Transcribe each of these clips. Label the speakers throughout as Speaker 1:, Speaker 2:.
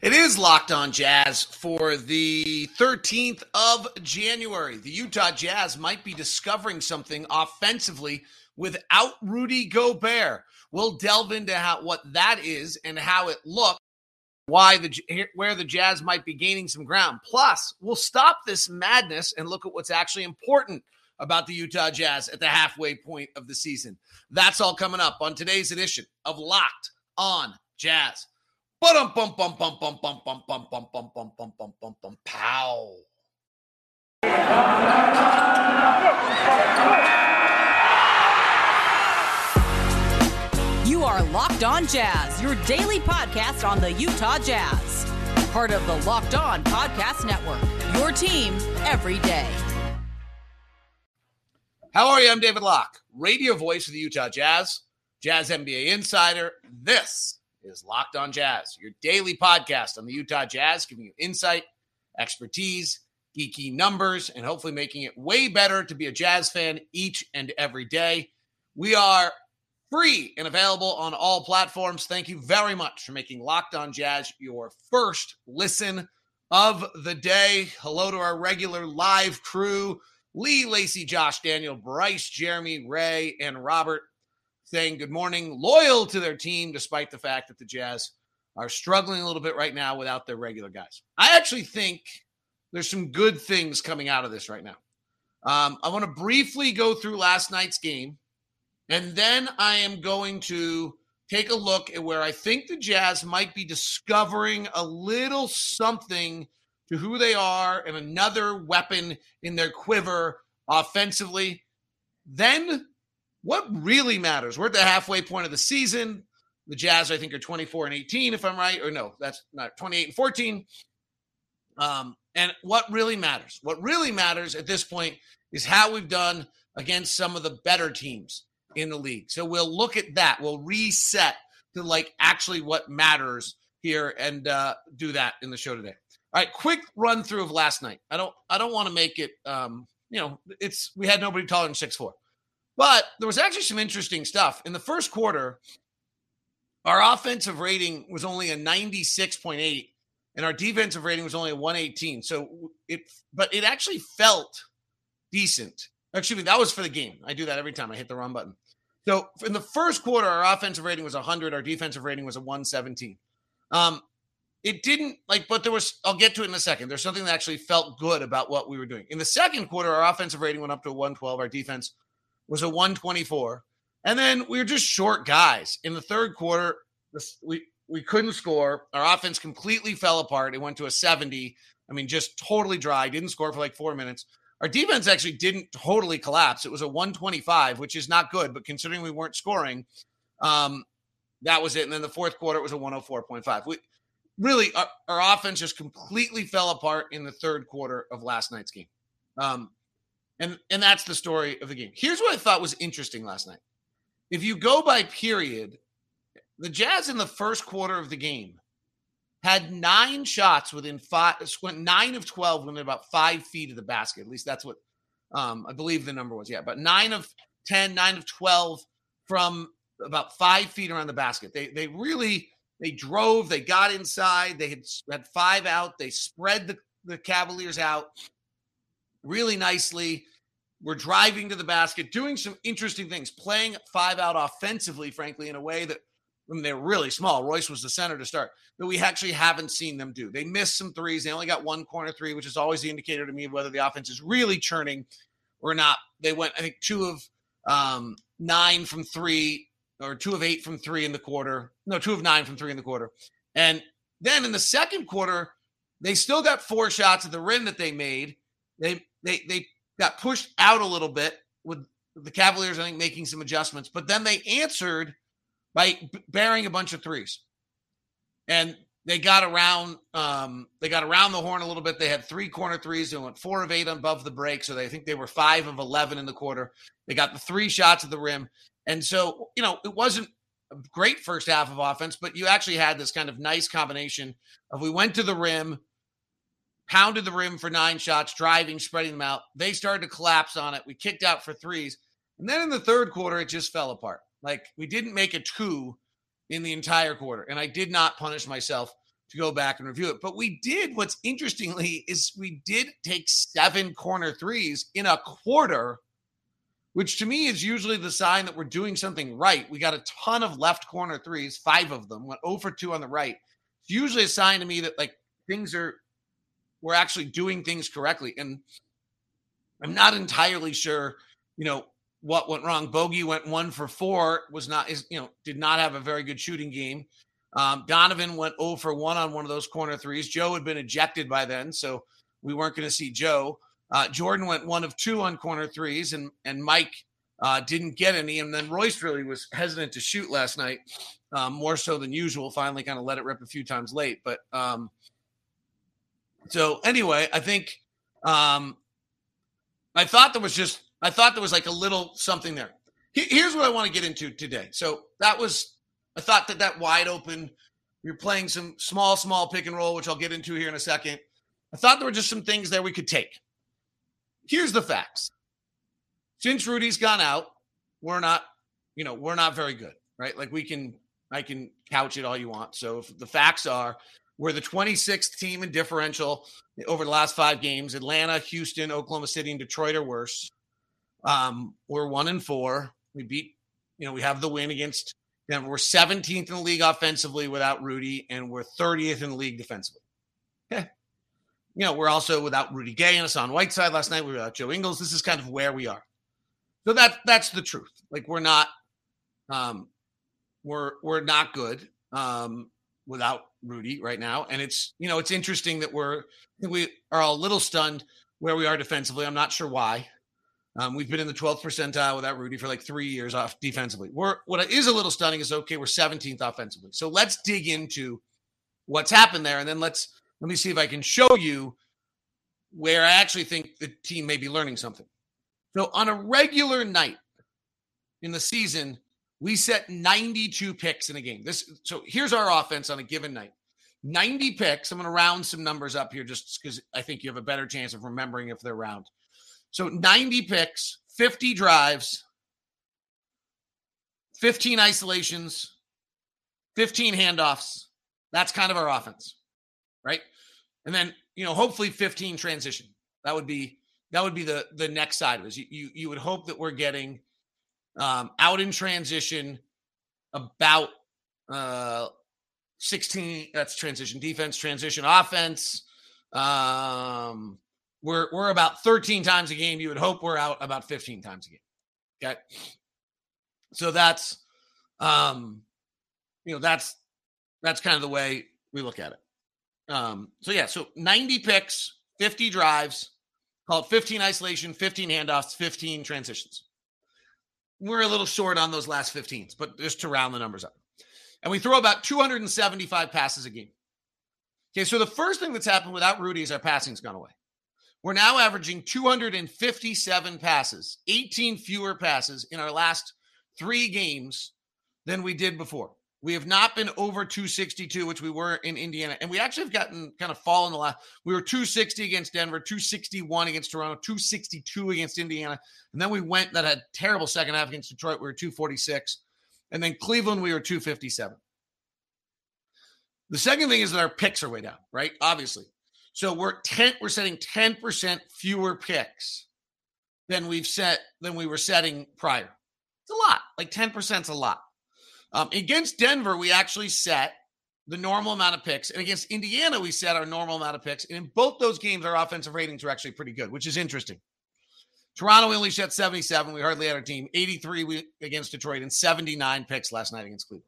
Speaker 1: It is Locked On Jazz for the 13th of January. The Utah Jazz might be discovering something offensively without Rudy Gobert. We'll delve into how what that is and how it looks, why the where the Jazz might be gaining some ground. Plus, we'll stop this madness and look at what's actually important about the Utah Jazz at the halfway point of the season. That's all coming up on today's edition of Locked On Jazz. Bum bum bum bum bum bum bum bum bum bum bum bum bum bum bum pow.
Speaker 2: You are Locked On Jazz, your daily podcast on the Utah Jazz. Part of the Locked On Podcast Network. Your team every day.
Speaker 1: How are you? I'm David Locke, radio voice of the Utah Jazz, Jazz NBA insider. This is Locked On Jazz, your daily podcast on the Utah Jazz, giving you insight, expertise, geeky numbers, and hopefully making it way better to be a Jazz fan each and every day. We are free and available on all platforms. Thank you very much for making Locked On Jazz your first listen of the day. Hello to our regular live crew Lee, Lacey, Josh, Daniel, Bryce, Jeremy, Ray, and Robert saying good morning, loyal to their team, despite the fact that the Jazz are struggling a little bit right now without their regular guys. I actually think there's some good things coming out of this right now. Um, I want to briefly go through last night's game, and then I am going to take a look at where I think the Jazz might be discovering a little something to who they are and another weapon in their quiver offensively. Then what really matters? We're at the halfway point of the season. The Jazz, I think, are 24 and 18, if I'm right. Or no, that's not 28 and 14. Um, and what really matters? What really matters at this point is how we've done against some of the better teams in the league. So we'll look at that. We'll reset to like actually what matters here and uh, do that in the show today. All right, quick run through of last night. I don't I don't want to make it um, you know, it's we had nobody taller than six four. But there was actually some interesting stuff. In the first quarter, our offensive rating was only a 96.8 and our defensive rating was only a 118. So it but it actually felt decent. Excuse me, that was for the game. I do that every time I hit the wrong button. So in the first quarter, our offensive rating was 100. Our defensive rating was a 117. Um, it didn't like, but there was, I'll get to it in a second. There's something that actually felt good about what we were doing. In the second quarter, our offensive rating went up to a 112. Our defense was a 124. And then we were just short guys. In the third quarter, we we couldn't score. Our offense completely fell apart. It went to a 70. I mean, just totally dry. Didn't score for like four minutes. Our defense actually didn't totally collapse. It was a 125, which is not good, but considering we weren't scoring, um, that was it. And then the fourth quarter, it was a 104.5. We really, our, our offense just completely fell apart in the third quarter of last night's game. Um, and and that's the story of the game. Here's what I thought was interesting last night. If you go by period, the Jazz in the first quarter of the game had nine shots within five, went nine of 12 within about five feet of the basket. At least that's what um, I believe the number was. Yeah, but nine of 10, nine of 12 from about five feet around the basket. They, they really, they drove, they got inside, they had, had five out, they spread the, the Cavaliers out really nicely. We're driving to the basket, doing some interesting things, playing five out offensively, frankly, in a way that when they're really small. Royce was the center to start that we actually haven't seen them do. They missed some threes. They only got one corner three, which is always the indicator to me of whether the offense is really churning or not. They went, I think, two of um, nine from three or two of eight from three in the quarter. No, two of nine from three in the quarter. And then in the second quarter, they still got four shots at the rim that they made. They they they got pushed out a little bit with the Cavaliers, I think, making some adjustments, but then they answered by bearing a bunch of threes. And they got around um, they got around the horn a little bit. They had three corner threes. They went four of eight above the break. So they think they were five of eleven in the quarter. They got the three shots at the rim. And so, you know, it wasn't a great first half of offense, but you actually had this kind of nice combination of we went to the rim, pounded the rim for nine shots, driving, spreading them out. They started to collapse on it. We kicked out for threes. And then in the third quarter, it just fell apart. Like we didn't make a two in the entire quarter. And I did not punish myself to go back and review it. But we did what's interestingly is we did take seven corner threes in a quarter, which to me is usually the sign that we're doing something right. We got a ton of left corner threes, five of them, went oh over 2 on the right. It's usually a sign to me that like things are we're actually doing things correctly. And I'm not entirely sure, you know, what went wrong. Bogey went one for four, was not is you know, did not have a very good shooting game. Um, Donovan went 0 for 1 on one of those corner threes. Joe had been ejected by then, so we weren't going to see Joe. Uh, Jordan went one of two on corner threes, and and Mike uh, didn't get any. And then Royce really was hesitant to shoot last night, um, more so than usual. Finally, kind of let it rip a few times late. But um, so anyway, I think um, I thought there was just I thought there was like a little something there. Here's what I want to get into today. So that was I thought that that wide open. You're playing some small, small pick and roll, which I'll get into here in a second. I thought there were just some things there we could take. Here's the facts. Since Rudy's gone out, we're not, you know, we're not very good, right? Like we can, I can couch it all you want. So if the facts are we're the 26th team in differential over the last five games. Atlanta, Houston, Oklahoma City, and Detroit are worse. Um, we're one and four. We beat, you know, we have the win against Denver. We're 17th in the league offensively without Rudy, and we're 30th in the league defensively. Okay. You know, we're also without Rudy Gay and us Hassan Whiteside last night. We were without Joe Ingles. This is kind of where we are. So that that's the truth. Like we're not um we're we're not good. Um without Rudy right now. And it's, you know, it's interesting that we're, we are a little stunned where we are defensively. I'm not sure why. Um, we've been in the 12th percentile without Rudy for like three years off defensively. We're, what is a little stunning is okay, we're 17th offensively. So let's dig into what's happened there. And then let's, let me see if I can show you where I actually think the team may be learning something. So on a regular night in the season, we set 92 picks in a game. This so here's our offense on a given night. 90 picks. I'm going to round some numbers up here just because I think you have a better chance of remembering if they're round. So 90 picks, 50 drives, 15 isolations, 15 handoffs. That's kind of our offense, right? And then you know, hopefully 15 transition. That would be that would be the the next side of it. You, you you would hope that we're getting um, out in transition about uh, 16 that's transition defense transition offense. Um, we're we're about 13 times a game. You would hope we're out about 15 times a game. Okay? So that's um you know that's that's kind of the way we look at it. Um so yeah so 90 picks 50 drives called 15 isolation 15 handoffs 15 transitions we're a little short on those last 15s, but just to round the numbers up. And we throw about 275 passes a game. Okay, so the first thing that's happened without Rudy is our passing's gone away. We're now averaging 257 passes, 18 fewer passes in our last three games than we did before. We have not been over 262, which we were in Indiana. And we actually have gotten kind of fallen the last. We were 260 against Denver, 261 against Toronto, 262 against Indiana. And then we went that had terrible second half against Detroit. We were 246. And then Cleveland, we were 257. The second thing is that our picks are way down, right? Obviously. So we're 10, we're setting 10% fewer picks than we've set than we were setting prior. It's a lot. Like 10% is a lot. Um, against Denver, we actually set the normal amount of picks. And against Indiana, we set our normal amount of picks. And in both those games, our offensive ratings were actually pretty good, which is interesting. Toronto, we only shot 77. We hardly had our team. 83 we, against Detroit and 79 picks last night against Cleveland.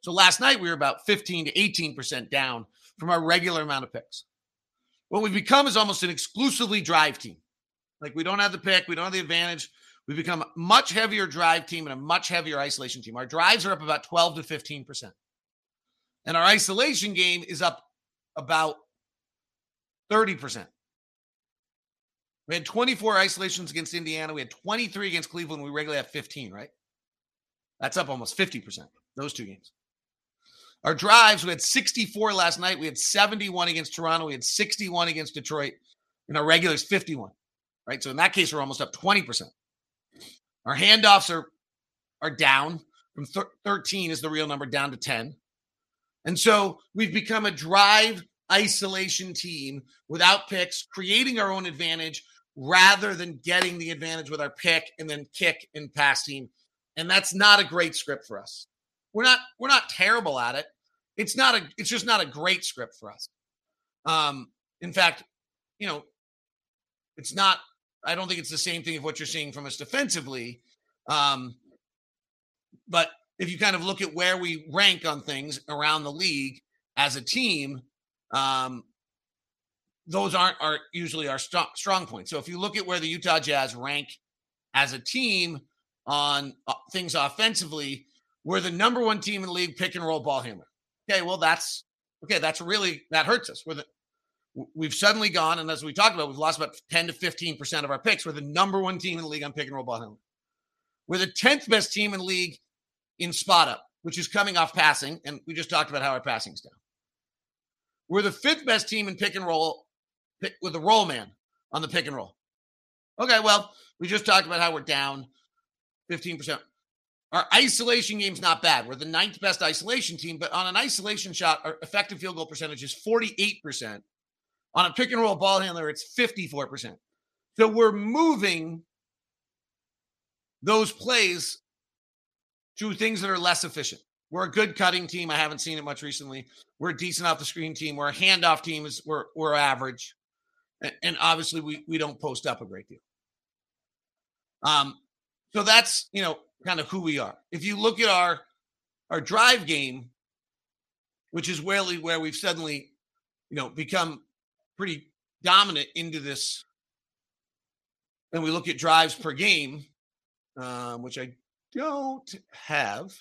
Speaker 1: So last night, we were about 15 to 18% down from our regular amount of picks. What we've become is almost an exclusively drive team. Like we don't have the pick, we don't have the advantage. We've become a much heavier drive team and a much heavier isolation team. Our drives are up about 12 to 15%. And our isolation game is up about 30%. We had 24 isolations against Indiana. We had 23 against Cleveland. We regularly have 15, right? That's up almost 50%, those two games. Our drives, we had 64 last night. We had 71 against Toronto. We had 61 against Detroit. And our regulars, 51, right? So in that case, we're almost up 20%. Our handoffs are are down from thir- 13 is the real number down to 10. And so we've become a drive isolation team without picks, creating our own advantage rather than getting the advantage with our pick and then kick and pass team. And that's not a great script for us. We're not we're not terrible at it. It's not a it's just not a great script for us. Um in fact, you know, it's not I don't think it's the same thing of what you're seeing from us defensively. Um but if you kind of look at where we rank on things around the league as a team, um, those aren't are usually our strong, strong points. So if you look at where the Utah Jazz rank as a team on uh, things offensively, we're the number one team in the league pick and roll ball handler. Okay, well that's okay. That's really that hurts us. We're the we've suddenly gone, and as we talked about, we've lost about 10 to 15 percent of our picks. We're the number one team in the league on pick and roll ball handler. We're the 10th best team in the league in spot up, which is coming off passing. And we just talked about how our passing's down. We're the fifth best team in pick and roll pick, with a roll man on the pick and roll. Okay, well, we just talked about how we're down 15%. Our isolation game's not bad. We're the ninth best isolation team, but on an isolation shot, our effective field goal percentage is 48%. On a pick and roll ball handler, it's 54%. So we're moving those plays to things that are less efficient. We're a good cutting team. I haven't seen it much recently. We're a decent off the screen team. We're a handoff team. Is we're we're average, and, obviously we we don't post up a great deal. Um, so that's you know kind of who we are. If you look at our our drive game, which is where where we've suddenly you know become pretty dominant into this, and we look at drives per game, um, which I don't have.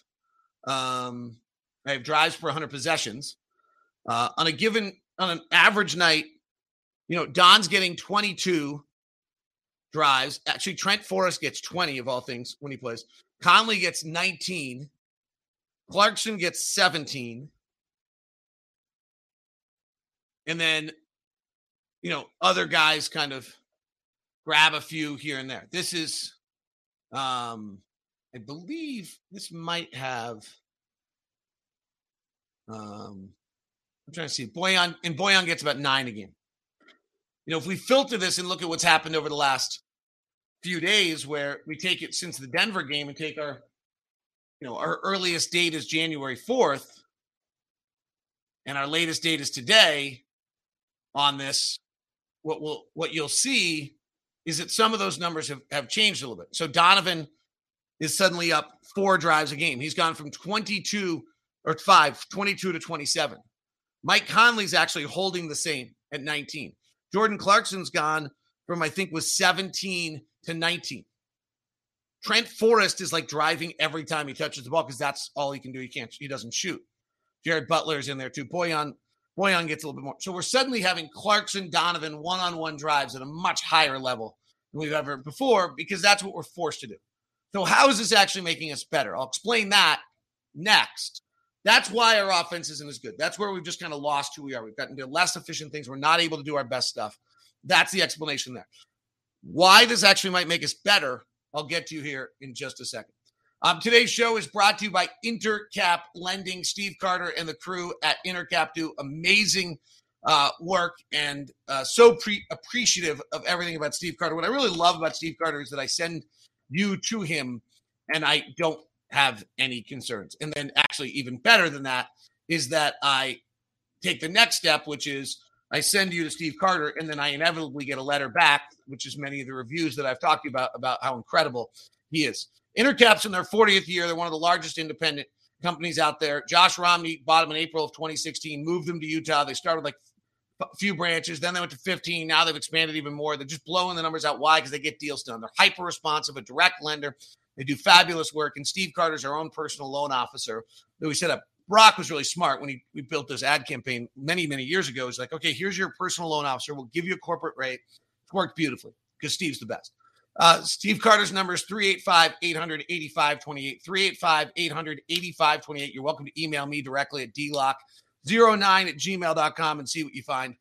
Speaker 1: Um, I have drives per 100 possessions. Uh, on a given, on an average night, you know, Don's getting 22 drives. Actually, Trent Forrest gets 20 of all things when he plays. Conley gets 19. Clarkson gets 17. And then, you know, other guys kind of grab a few here and there. This is um I believe this might have. Um, I'm trying to see. Bojan and Bojan gets about nine a game. You know, if we filter this and look at what's happened over the last few days, where we take it since the Denver game and take our, you know, our earliest date is January 4th, and our latest date is today on this, what will what you'll see is that some of those numbers have, have changed a little bit. So Donovan is suddenly up four drives a game. He's gone from 22 or five, 22 to 27. Mike Conley's actually holding the same at 19. Jordan Clarkson's gone from, I think, was 17 to 19. Trent Forrest is like driving every time he touches the ball because that's all he can do. He can't, he doesn't shoot. Jared Butler is in there too. Bojan, Bojan gets a little bit more. So we're suddenly having Clarkson, Donovan one on one drives at a much higher level than we've ever before because that's what we're forced to do. So, how is this actually making us better? I'll explain that next. That's why our offense isn't as good. That's where we've just kind of lost who we are. We've gotten to less efficient things. We're not able to do our best stuff. That's the explanation there. Why this actually might make us better, I'll get to you here in just a second. Um, today's show is brought to you by Intercap Lending. Steve Carter and the crew at Intercap do amazing uh, work and uh, so pre- appreciative of everything about Steve Carter. What I really love about Steve Carter is that I send – you to him, and I don't have any concerns. And then, actually, even better than that is that I take the next step, which is I send you to Steve Carter, and then I inevitably get a letter back, which is many of the reviews that I've talked about about how incredible he is. Intercaps in their 40th year. They're one of the largest independent companies out there. Josh Romney bought them in April of 2016, moved them to Utah. They started like a few branches. Then they went to 15. Now they've expanded even more. They're just blowing the numbers out. Why? Because they get deals done. They're hyper responsive, a direct lender. They do fabulous work. And Steve Carter's our own personal loan officer that we set up. Brock was really smart when he we built this ad campaign many, many years ago. He's like, okay, here's your personal loan officer. We'll give you a corporate rate. It's worked beautifully because Steve's the best. Uh, Steve Carter's number is 385 885 28. 385 885 28. You're welcome to email me directly at dlock 09 at gmail.com and see what you find.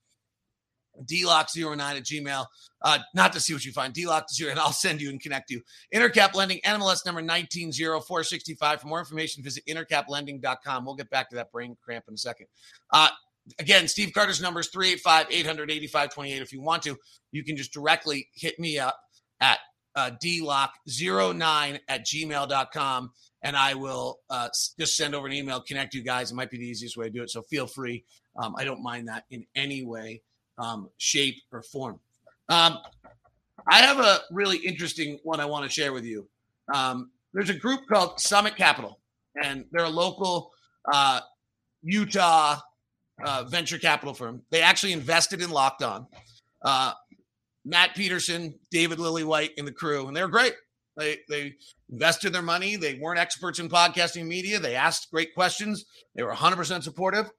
Speaker 1: DLock09 at Gmail. Uh, not to see what you find. DLock0, and I'll send you and connect you. Intercap Lending, NMLS number 190465. For more information, visit intercaplending.com. We'll get back to that brain cramp in a second. Uh, again, Steve Carter's number is 385 885 28. If you want to, you can just directly hit me up at uh, dlock09 at gmail.com and I will uh, just send over an email, connect you guys. It might be the easiest way to do it. So feel free. Um, I don't mind that in any way, um, shape, or form. Um, I have a really interesting one I want to share with you. Um, there's a group called Summit Capital, and they're a local uh, Utah uh, venture capital firm. They actually invested in Locked On. Uh, Matt Peterson, David Lillywhite, and the crew, and they're great. They they invested their money. They weren't experts in podcasting media. They asked great questions. They were 100% supportive.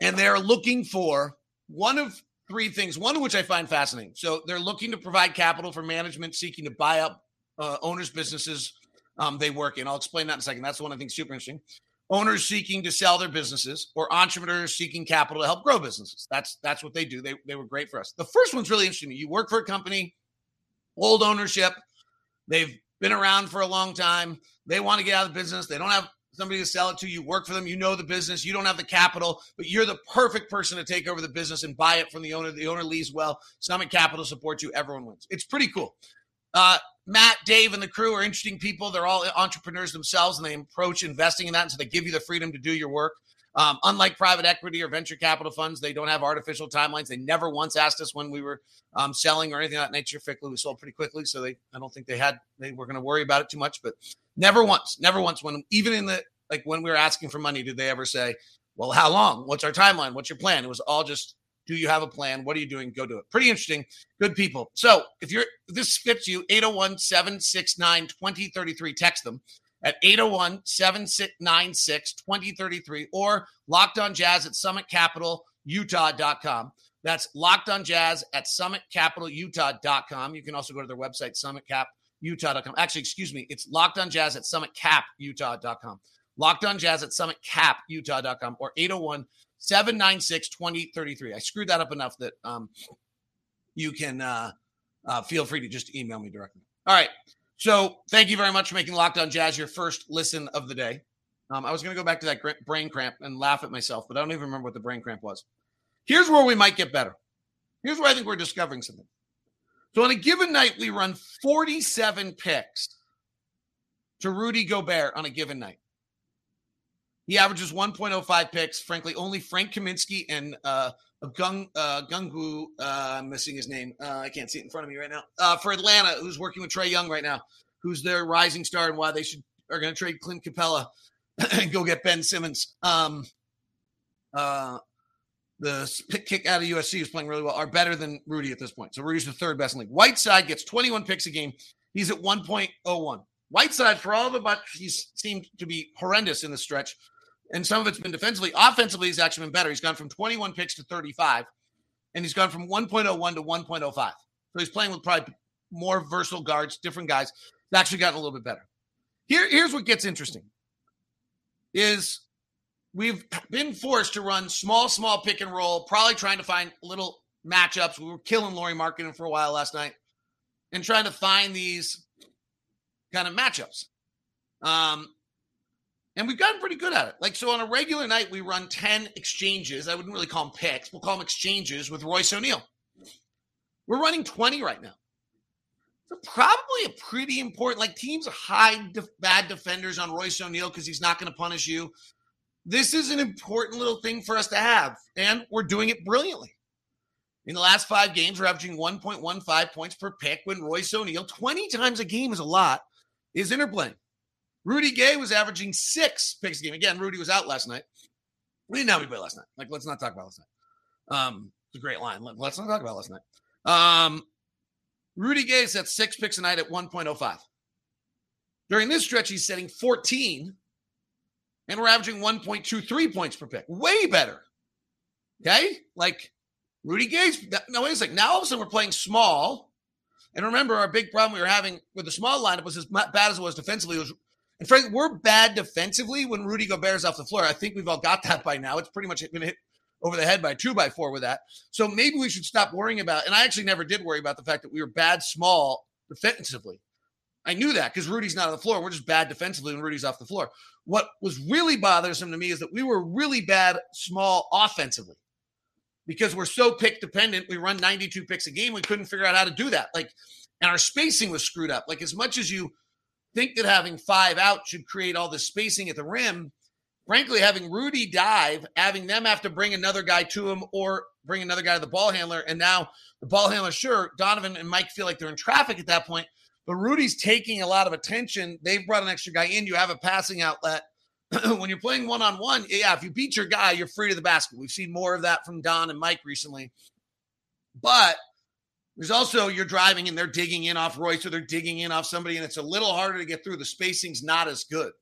Speaker 1: And they're looking for one of three things, one of which I find fascinating. So they're looking to provide capital for management seeking to buy up uh, owners' businesses um, they work in. I'll explain that in a second. That's one I think super interesting. Owners seeking to sell their businesses or entrepreneurs seeking capital to help grow businesses. That's that's what they do. They, they were great for us. The first one's really interesting. You work for a company, old ownership. They've been around for a long time. They want to get out of the business. They don't have somebody to sell it to. You work for them. You know the business. You don't have the capital, but you're the perfect person to take over the business and buy it from the owner. The owner leaves well. Summit Capital supports you. Everyone wins. It's pretty cool. Uh, Matt, Dave, and the crew are interesting people. They're all entrepreneurs themselves, and they approach investing in that. And so they give you the freedom to do your work. Um, unlike private equity or venture capital funds, they don't have artificial timelines. They never once asked us when we were um, selling or anything of that nature. Fickley, we sold pretty quickly, so they I don't think they had they were going to worry about it too much. But never once, never once when even in the like when we were asking for money, did they ever say, "Well, how long? What's our timeline? What's your plan?" It was all just, "Do you have a plan? What are you doing? Go do it." Pretty interesting. Good people. So if you're if this fits you, 801 769 2033, text them at 801 796 2033 or locked on jazz at summitcapitalutah.com. That's locked on jazz at summitcapitalutah.com. You can also go to their website, summitcaputah.com. Actually, excuse me, it's locked on jazz at summitcaputah.com. Locked on jazz at summitcaputah.com or 801 796 2033. I screwed that up enough that um, you can uh, uh, feel free to just email me directly. All right. So thank you very much for making Locked On Jazz your first listen of the day. Um, I was going to go back to that brain cramp and laugh at myself, but I don't even remember what the brain cramp was. Here's where we might get better. Here's where I think we're discovering something. So on a given night, we run 47 picks to Rudy Gobert on a given night. He averages 1.05 picks. Frankly, only Frank Kaminsky and uh, Gung uh, Gungu, uh, I'm missing his name. Uh, I can't see it in front of me right now. Uh, for Atlanta, who's working with Trae Young right now, who's their rising star, and why they should are going to trade Clint Capela and go get Ben Simmons. Um, uh, the kick out of USC is playing really well. Are better than Rudy at this point. So Rudy's the third best in the league. Whiteside gets 21 picks a game. He's at 1.01. Whiteside, for all the but he's seemed to be horrendous in the stretch and some of it's been defensively. Offensively, he's actually been better. He's gone from 21 picks to 35, and he's gone from 1.01 to 1.05. So he's playing with probably more versatile guards, different guys. He's actually gotten a little bit better. Here, here's what gets interesting: is we've been forced to run small, small pick and roll, probably trying to find little matchups. We were killing Lauri Markkanen for a while last night, and trying to find these kind of matchups. Um, and we've gotten pretty good at it. Like, so on a regular night, we run 10 exchanges. I wouldn't really call them picks. We'll call them exchanges with Royce O'Neale. We're running 20 right now. So probably a pretty important, like teams hide def- bad defenders on Royce O'Neale because he's not going to punish you. This is an important little thing for us to have, and we're doing it brilliantly. In the last five games, we're averaging 1.15 points per pick when Royce O'Neale, 20 times a game is a lot, is interplaying. Rudy Gay was averaging six picks a game. Again, Rudy was out last night. We didn't played last night. Like, let's not talk about last night. Um, it's a great line. Let, us not talk about last night. Um, Rudy Gay is at six picks a night at 1.05. During this stretch, he's setting 14, and we're averaging 1.23 points per pick. Way better. Okay? Like Rudy Gay's. Now, wait a second. Now all of a sudden we're playing small. And remember, our big problem we were having with the small lineup was as bad as it was defensively. It was and Frank, we're bad defensively when Rudy Gobert's off the floor. I think we've all got that by now. It's pretty much going to hit over the head by two by four with that. So maybe we should stop worrying about. And I actually never did worry about the fact that we were bad small defensively. I knew that because Rudy's not on the floor. We're just bad defensively when Rudy's off the floor. What was really bothersome to me is that we were really bad small offensively because we're so pick dependent. We run 92 picks a game. We couldn't figure out how to do that. Like, and our spacing was screwed up. Like, as much as you think that having five out should create all this spacing at the rim, frankly, having Rudy dive, having them have to bring another guy to him or bring another guy to the ball handler, and now the ball handler, sure, Donovan and Mike feel like they're in traffic at that point, but Rudy's taking a lot of attention. They've brought an extra guy in. You have a passing outlet. when you're playing one on one, yeah, if you beat your guy, you're free to the basket. We've seen more of that from Don and Mike recently. But there's also you're driving and they're digging in off Royce or they're digging in off somebody, and it's a little harder to get through. The spacing's not as good.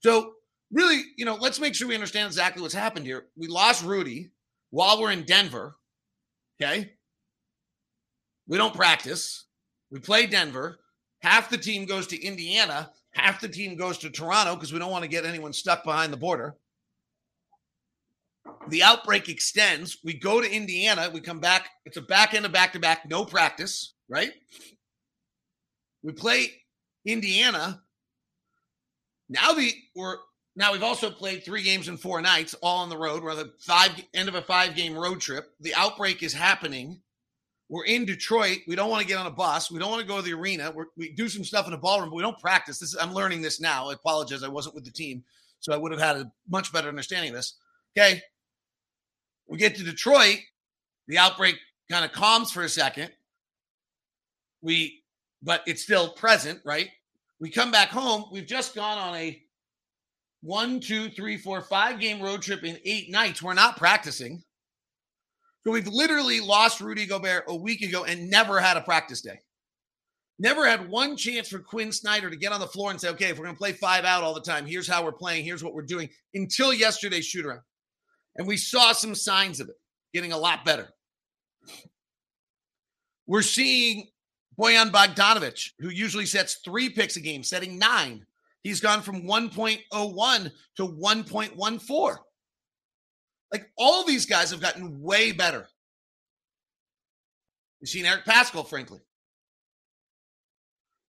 Speaker 1: So, really, you know, let's make sure we understand exactly what's happened here. We lost Rudy while we're in Denver. Okay. We don't practice. We play Denver. Half the team goes to Indiana. Half the team goes to Toronto because we don't want to get anyone stuck behind the border. The outbreak extends. We go to Indiana. We come back. It's a back end of back to back, no practice, right? We play Indiana. Now the we're now we've also played three games in four nights, all on the road. We're the five end of a five game road trip. The outbreak is happening. We're in Detroit. We don't want to get on a bus. We don't want to go to the arena. We're, we do some stuff in the ballroom, but we don't practice. This is, I'm learning this now. I apologize. I wasn't with the team, so I would have had a much better understanding of this. Okay. We get to Detroit. The outbreak kind of calms for a second. We, but it's still present, right? We come back home. We've just gone on a one, two, three, four, five game road trip in eight nights. We're not practicing. So we've literally lost Rudy Gobert a week ago and never had a practice day. Never had one chance for Quin Snyder to get on the floor and say, okay, if we're going to play five out all the time, here's how we're playing, here's what we're doing until yesterday's shoot around. And we saw some signs of it getting a lot better. We're seeing Bojan Bogdanovic, who usually sets three picks a game, setting nine. He's gone from 1.01 to 1.14. Like all these guys have gotten way better. You've seen Eric Paschall, frankly.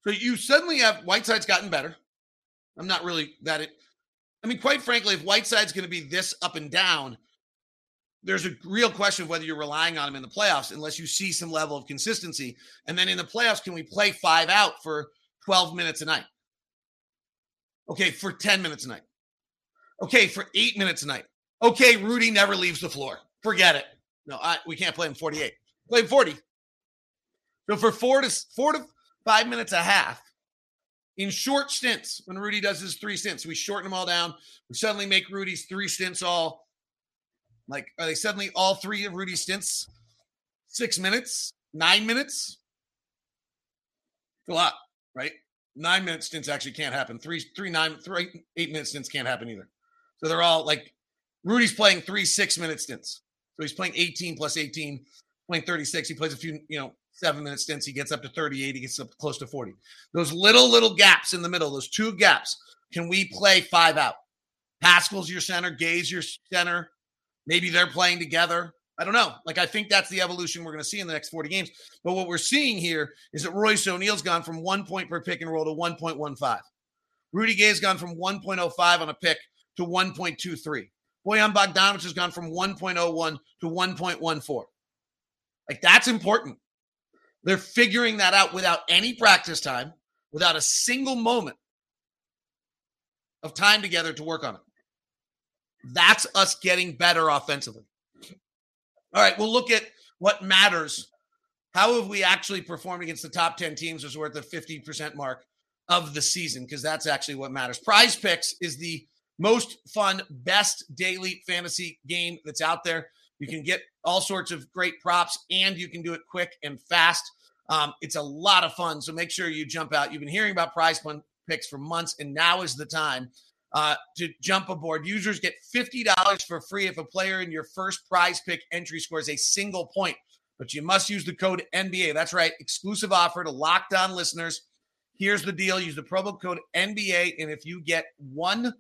Speaker 1: So you suddenly have Whiteside's gotten better. I'm not really that it. I mean, quite frankly, if Whiteside's going to be this up and down, there's a real question of whether you're relying on him in the playoffs unless you see some level of consistency. And then in the playoffs, can we play five out for 12 minutes a night? Okay, for 10 minutes a night. Okay, for eight minutes a night. Okay, Rudy never leaves the floor. Forget it. No, I, we can't play him 48. Play him 40. So for four to four to five minutes a half, in short stints, when Rudy does his three stints, we shorten them all down. We suddenly make Rudy's three stints all like are they suddenly all three of Rudy's stints six minutes, nine minutes? It's a lot, right? Nine minute stints actually can't happen. Three, three, nine, three, eight minute stints can't happen either. So they're all like Rudy's playing three six minute stints. So he's playing 18 plus 18, playing 36. He plays a few, you know, seven minute stints. He gets up to 38. He gets up close to 40. Those little, little gaps in the middle, those two gaps, can we play five out? Paschall's your center, Gay's your center. Maybe they're playing together. I don't know. Like, I think that's the evolution we're going to see in the next 40 games. But what we're seeing here is that Royce O'Neale's gone from one point per pick and roll to 1.15. Rudy Gay's gone from 1.05 on a pick to 1.23. Bojan Bogdanovic has gone from 1.01 to 1.14. Like that's important. They're figuring that out without any practice time, without a single moment of time together to work on it. That's us getting better offensively. All right, we'll look at what matters. How have we actually performed against the top 10 teams is worth the 50% mark of the season? Because that's actually what matters. Prize picks is the most fun, best daily fantasy game that's out there. You can get all sorts of great props and you can do it quick and fast. Um, it's a lot of fun. So make sure you jump out. You've been hearing about prize picks for months, and now is the time uh, to jump aboard. Users get $50 for free if a player in your first prize pick entry scores a single point. But you must use the code NBA. That's right. Exclusive offer to locked on listeners. Here's the deal use the promo code NBA. And if you get one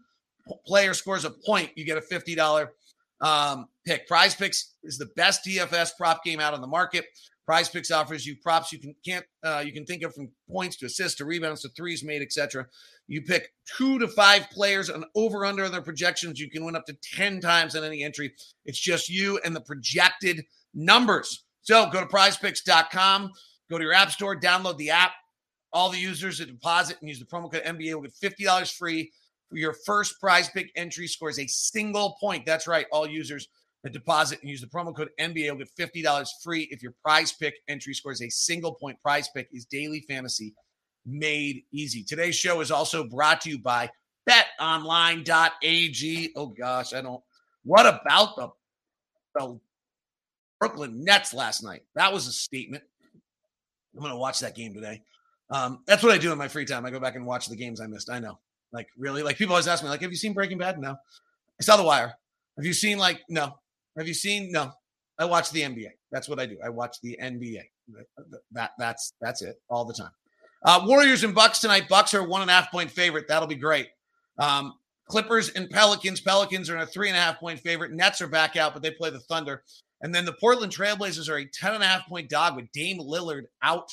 Speaker 1: player scores a point, you get a $50 um, pick. Prize Picks is the best DFS prop game out on the market. Prize Picks offers you props you can can't uh, you can think of from points to assists to rebounds to threes made, etc. You pick two to five players and over under their projections. You can win up to ten times on any entry. It's just you and the projected numbers. So go to PrizePicks.com, go to your app store, download the app. All the users that deposit and use the promo code NBA will get fifty dollars free for your first Prize Pick entry. Scores a single point. That's right, all users that deposit and use the promo code NBA You'll get fifty dollars free if your Prize Pick entry scores a single point. Prize Pick is daily fantasy made easy. Today's show is also brought to you by betonline.ag. Oh gosh, I don't. What about the, the Brooklyn Nets last night? That was a statement. I'm going to watch that game today. Um, that's what I do in my free time. I go back and watch the games I missed. I know. Like, really? Like, people always ask me, like, have you seen Breaking Bad? No. I saw The Wire. Have you seen, like, no. Have you seen? No. I watch the NBA. That's what I do. I watch the NBA. That that's that's it all the time. Uh, Warriors and Bucks tonight. Bucks are one and a half point favorite. That'll be great. Um, Clippers and Pelicans. Pelicans are a three and a half point favorite. Nets are back out, but they play the Thunder. And then the Portland Trailblazers are a 10 and a half point dog with Dame Lillard out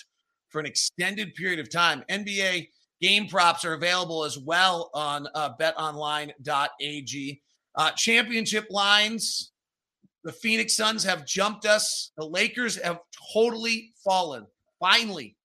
Speaker 1: for an extended period of time. NBA game props are available as well on uh, betonline.ag. Uh, championship lines. The Phoenix Suns have jumped us. The Lakers have totally fallen. Finally,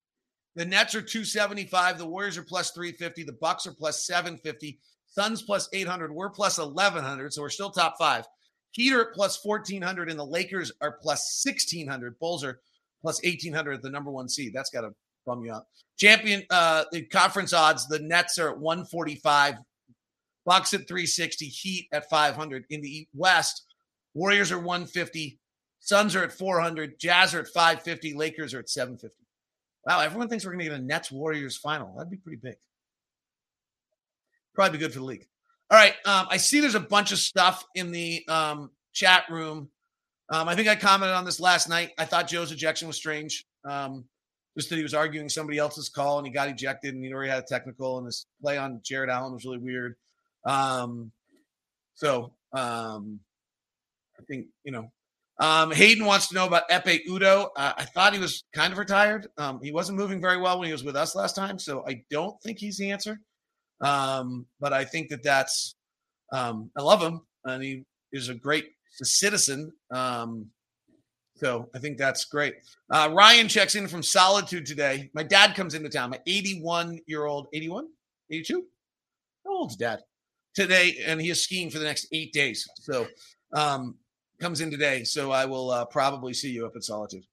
Speaker 1: the Nets are 275. The Warriors are plus 350. The Bucks are plus 750. Suns plus 800. We're plus 1100. So we're still top five. Heat are at plus 1400, and the Lakers are plus 1600. Bulls are plus 1800 at the number one seed. That's got to bum you out. Champion, uh, the conference odds, the Nets are at 145. Bucks at 360. Heat at 500. In the West, Warriors are 150. Suns are at 400. Jazz are at 550. Lakers are at 750. Wow, everyone thinks we're going to get a Nets Warriors final. That'd be pretty big. Probably be good for the league. All right. Um, I see there's a bunch of stuff in the um, chat room. Um, I think I commented on this last night. I thought Joe's ejection was strange. Um, just that he was arguing somebody else's call and he got ejected and he already had a technical and his play on Jarrett Allen was really weird. Um, so um, I think, you know, um, Hayden wants to know about Ekpe Udoh. Uh, I thought he was kind of retired. Um, he wasn't moving very well when he was with us last time, so I don't think he's the answer. Um, but I think that that's um, I love him, and he is a great citizen. Um, so I think that's great. Uh, Ryan checks in from Solitude today. My dad comes into town. My 81 year old, 81, 82. How old's dad? Today, and he is skiing for the next eight days. So um, comes in today, so I will uh, probably see you up at Solitude.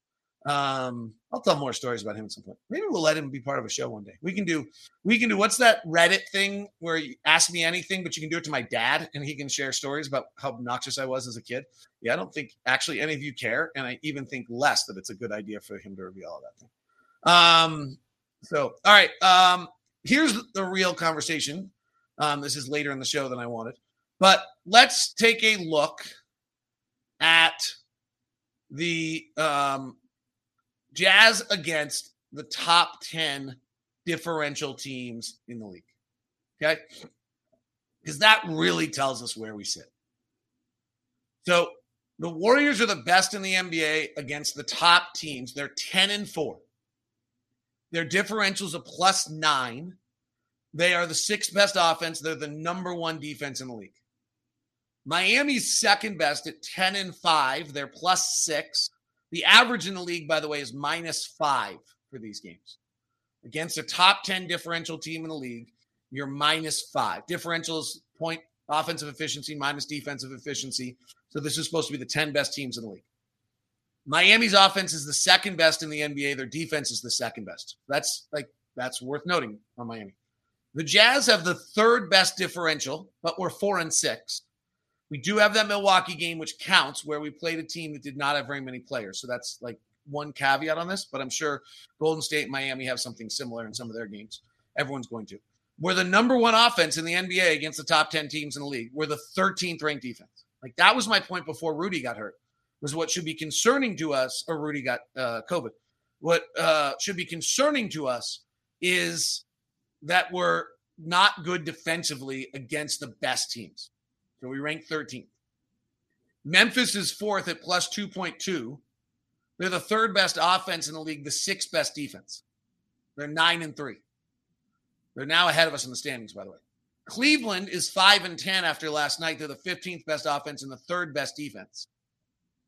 Speaker 1: Um, I'll tell more stories about him at some point. Maybe we'll let him be part of a show one day. We can do, we can do. What's that Reddit thing where you ask me anything, but you can do it to my dad, and he can share stories about how obnoxious I was as a kid. Yeah, I don't think actually any of you care, and I even think less that it's a good idea for him to reveal all that thing. Um, so all right, um, here's the real conversation. Um, this is later in the show than I wanted, but let's take a look at the um, Jazz against the top 10 differential teams in the league. Okay. Because that really tells us where we sit. So the Warriors are the best in the NBA against the top teams. They're 10 and 4. Their differentials a plus nine. They are the sixth best offense. They're the number one defense in the league. Miami's second best at 10 and 5. They're plus six. The average in the league, by the way, is minus five for these games. Against a top 10 differential team in the league, you're minus five. Differentials point offensive efficiency minus defensive efficiency. So this is supposed to be the 10 best teams in the league. Miami's offense is the second best in the NBA. Their defense is the second best. That's like that's worth noting on Miami. The Jazz have the third best differential, but we're four and six. We do have that Milwaukee game, which counts, where we played a team that did not have very many players. So that's like one caveat on this, but I'm sure Golden State and Miami have something similar in some of their games. Everyone's going to. We're the number one offense in the NBA against the top 10 teams in the league. We're the 13th ranked defense. Like that was my point before Rudy got hurt, was what should be concerning to us, or Rudy got uh, COVID. What uh, should be concerning to us is that we're not good defensively against the best teams. So we rank 13th. Memphis is fourth at plus 2.2. They're the third best offense in the league, the sixth best defense. They're nine and three. They're now ahead of us in the standings, by the way. Cleveland is five and 10 after last night. They're the 15th best offense and the third best defense,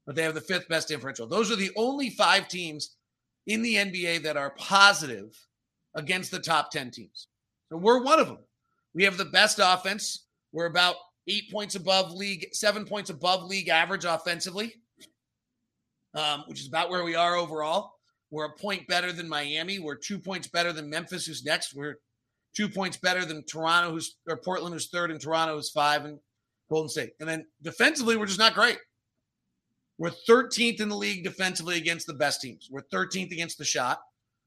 Speaker 1: but they have the fifth best differential. Those are the only five teams in the NBA that are positive against the top 10 teams. So we're one of them. We have the best offense. We're about eight points above league, seven points above league average offensively, um, which is about where we are overall. We're a point better than Miami. We're two points better than Memphis, who's next. We're two points better than Toronto, who's or Portland, who's third, and Toronto is five, and Golden State. And then defensively, we're just not great. We're 13th in the league defensively against the best teams. We're 13th against the shot.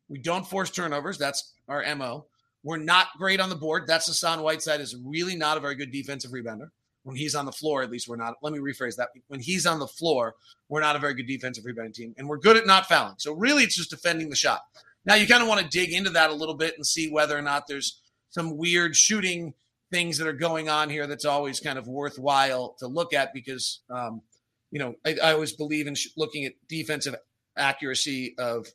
Speaker 1: We don't force turnovers. That's our MO. We're not great on the board. That's Hassan Whiteside is really not a very good defensive rebounder. When he's on the floor, at least we're not. Let me rephrase that. When he's on the floor, we're not a very good defensive rebounding team. And we're good at not fouling. So really it's just defending the shot. Now you kind of want to dig into that a little bit and see whether or not there's some weird shooting things that are going on here that's always kind of worthwhile to look at because um, you know I, I, always believe in sh- looking at defensive accuracy of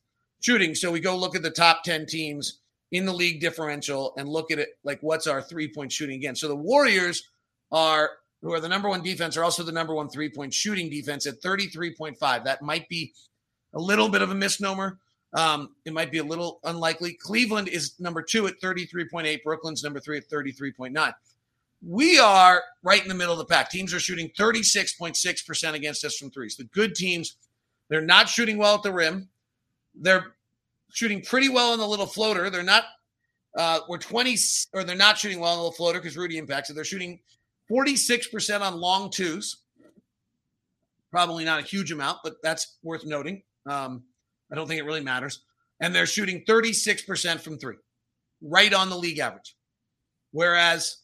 Speaker 1: shooting. So we go look at the top 10 teams in the league differential and look at it like what's our three point shooting again. So the Warriors are who are the number one defense are also the number one three point shooting defense at 33.5. That might be a little bit of a misnomer. Um, it might be a little unlikely. Cleveland is number two at 33.8. Brooklyn's number three at 33.9. We are right in the middle of the pack. Teams are shooting 36.6% against us from threes. The good teams, they're not shooting well at the rim. They're shooting pretty well on the little floater. They're not, uh, we're 20, or they're not shooting well on the floater because Rudy impacts it. They're shooting 46% on long twos. Probably not a huge amount, but that's worth noting. Um, I don't think it really matters. And they're shooting 36% from three, right on the league average. Whereas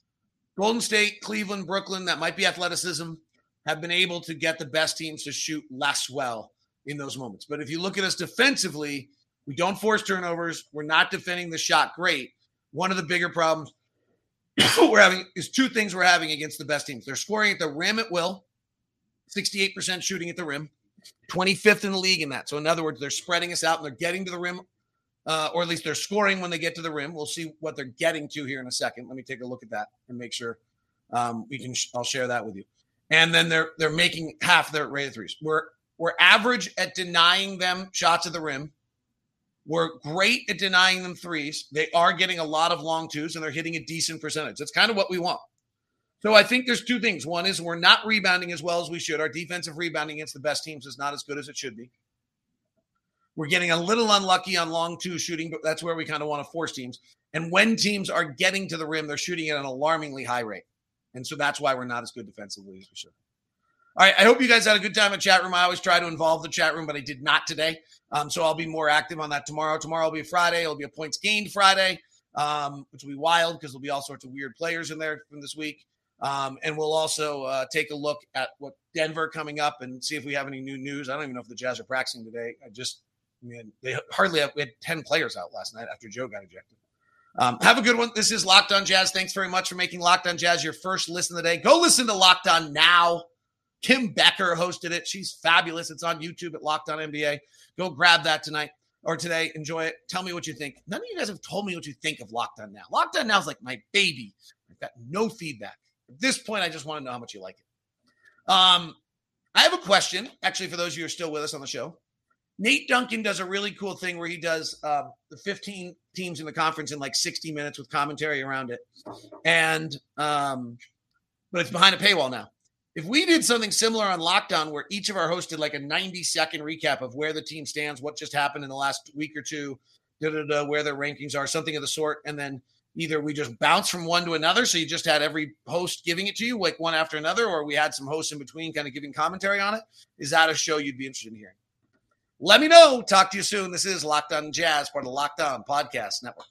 Speaker 1: Golden State, Cleveland, Brooklyn, that might be athleticism, have been able to get the best teams to shoot less well in those moments. But if you look at us defensively, we don't force turnovers. We're not defending the shot great. One of the bigger problems we're having is two things we're having against the best teams. They're scoring at the rim at will, 68% shooting at the rim, 25th in the league in that. So, in other words, they're spreading us out and they're getting to the rim, uh, or at least they're scoring when they get to the rim. We'll see what they're getting to here in a second. Let me take a look at that and make sure um, we can. Sh- I'll share that with you. And then they're they're making half their rate of threes. We're we're average at denying them shots at the rim. We're great at denying them threes. They are getting a lot of long twos and they're hitting a decent percentage. That's kind of what we want. So I think there's two things. One is we're not rebounding as well as we should. Our defensive rebounding against the best teams is not as good as it should be. We're getting a little unlucky on long two shooting, but that's where we kind of want to force teams. And when teams are getting to the rim, they're shooting at an alarmingly high rate. And so that's why we're not as good defensively as we should. All right. I hope you guys had a good time in chat room. I always try to involve the chat room, but I did not today. Um, so I'll be more active on that tomorrow. Tomorrow will be a Friday. It'll be a points gained Friday, um, which will be wild because there'll be all sorts of weird players in there from this week. Um, and we'll also uh, take a look at what Denver coming up and see if we have any new news. I don't even know if the Jazz are practicing today. I just, I mean, they hardly have, we had 10 players out last night after Joe got ejected. Um, have a good one. This is Locked On Jazz. Thanks very much for making Locked On Jazz your first listen of the day. Go listen to Locked On now. Kim Becker hosted it. She's fabulous. It's on YouTube at Locked On NBA. Go grab that tonight or today. Enjoy it. Tell me what you think. None of you guys have told me what you think of Locked On Now. Locked On Now is like my baby. I've got no feedback. At this point, I just want to know how much you like it. Um, I have a question, actually, for those of you who are still with us on the show. Nate Duncan does a really cool thing where he does uh, the 15 teams in the conference in like 60 minutes with commentary around it. And, um, but it's behind a paywall now. If we did something similar on Locked On where each of our hosts did like a 90 second recap of where the team stands, what just happened in the last week or two, da, da, da, where their rankings are, something of the sort, and then either we just bounce from one to another. So you just had every host giving it to you, like one after another, or we had some hosts in between kind of giving commentary on it. Is that a show you'd be interested in hearing? Let me know. Talk to you soon. This is Locked On Jazz, part of the Locked On Podcast Network.